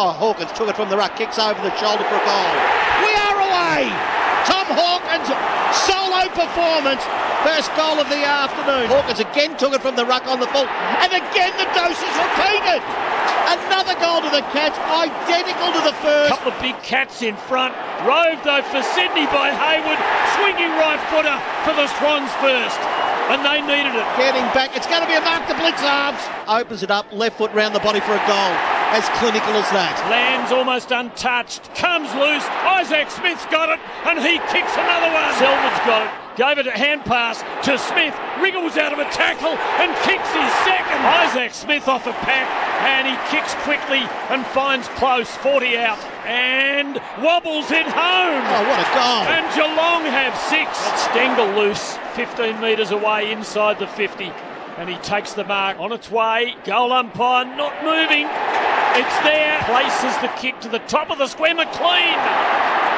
Oh, Hawkins took it from the ruck, kicks over the shoulder for a goal. We are away! Tom Hawkins, solo performance. First goal of the afternoon. Hawkins again took it from the ruck on the full, and again the dose is repeated. Another goal to the Cats, identical to the first. Couple of big cats in front. Rove though for Sydney by Hayward. Swinging right footer for the Swans first. And they needed it. Getting back, it's going to be a mark to Blicavs. Opens it up, left foot round the body for a goal. As clinical as that. Lands almost untouched. Comes loose. Isaac Smith's got it. And he kicks another one. Selwood's got it. Gave it a hand pass to Smith. Wriggles out of a tackle and kicks his second. Isaac Smith off a pack and he kicks quickly and finds Close. 40 out and wobbles it home. Oh, what a goal. And Geelong have six. Stengle loose 15 metres away inside the 50 and he takes the mark on its way. Goal umpire not moving. It's there. Places the kick to the top of the square. McLean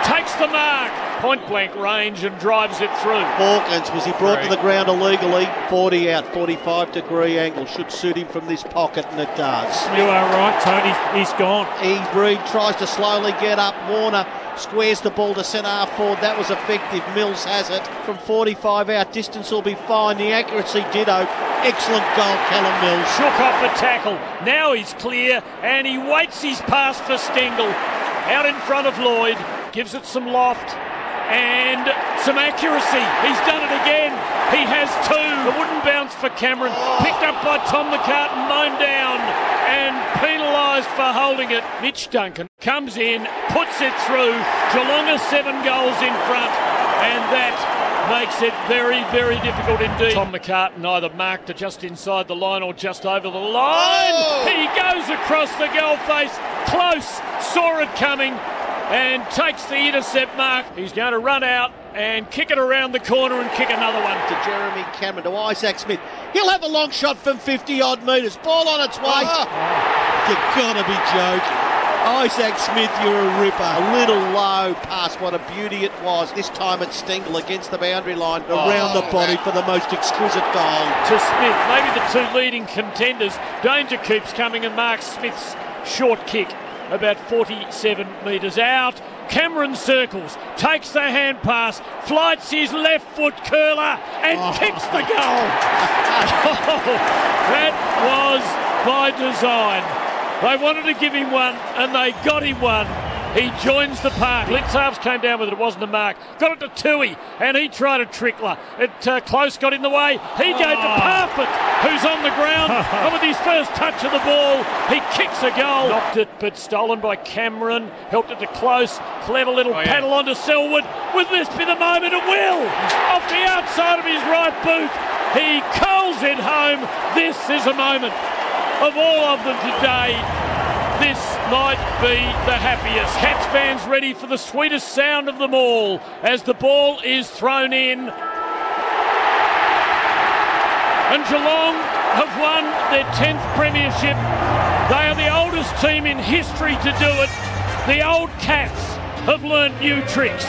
takes the mark. Point blank range and drives it through. Hawkins was he brought to the ground illegally? 40 out, 45 degree angle. Should suit him from this pocket, and it does. You are right, Tony. He's gone. E. Breed tries to slowly get up. Warner squares the ball to centre half forward. That was effective. Mills has it from 45 out. Distance will be fine. The accuracy ditto. Excellent goal, Callum Mills. Shook off the tackle. Now he's clear and he waits his pass for Stengle. Out in front of Lloyd. Gives it some loft and some accuracy. He's done it again. He has two. The wooden bounce for Cameron. Picked up by Tom McCartin, mown down and penalised for holding it. Mitch Duncan comes in, puts it through. Geelong are seven goals in front, and that makes it very, very difficult indeed. Tom McCartin either marked it just inside the line or just over the line. Oh! He goes across the goal face, close, saw it coming, and takes the intercept mark. He's going to run out and kick it around the corner and kick another one. To Jeremy Cameron, to Isaac Smith. He'll have a long shot from 50 odd metres. Ball on its way. Ah. You've got to be joking. Isaac Smith, you're a ripper. A little low pass. What a beauty it was. This time it's Stengle against the boundary line, oh, around the body for the most exquisite goal. To Smith, maybe the two leading contenders. Danger keeps coming and Mark Smith's short kick about 47 metres out. Cameron circles, takes the hand pass, flights his left foot curler, and oh. kicks the goal. Oh, that was by design. They wanted to give him one, and they got him one. He joins the park. Blicavs came down with it. It wasn't a mark. Got it to Tuohy, and he tried a trickler. It uh, Close got in the way. He gave to Parfitt, who's on the ground, and with his first touch of the ball, he kicks a goal. Knocked it, but stolen by Cameron. Helped it to Close. Clever little paddle onto Selwood. Will this be the moment? It will. Off the outside of his right boot, he curls it home. This is a moment of all of them today. This might be the happiest. Cats fans ready for the sweetest sound of them all as the ball is thrown in. And Geelong have won their 10th premiership. They are the oldest team in history to do it. The old Cats have learnt new tricks.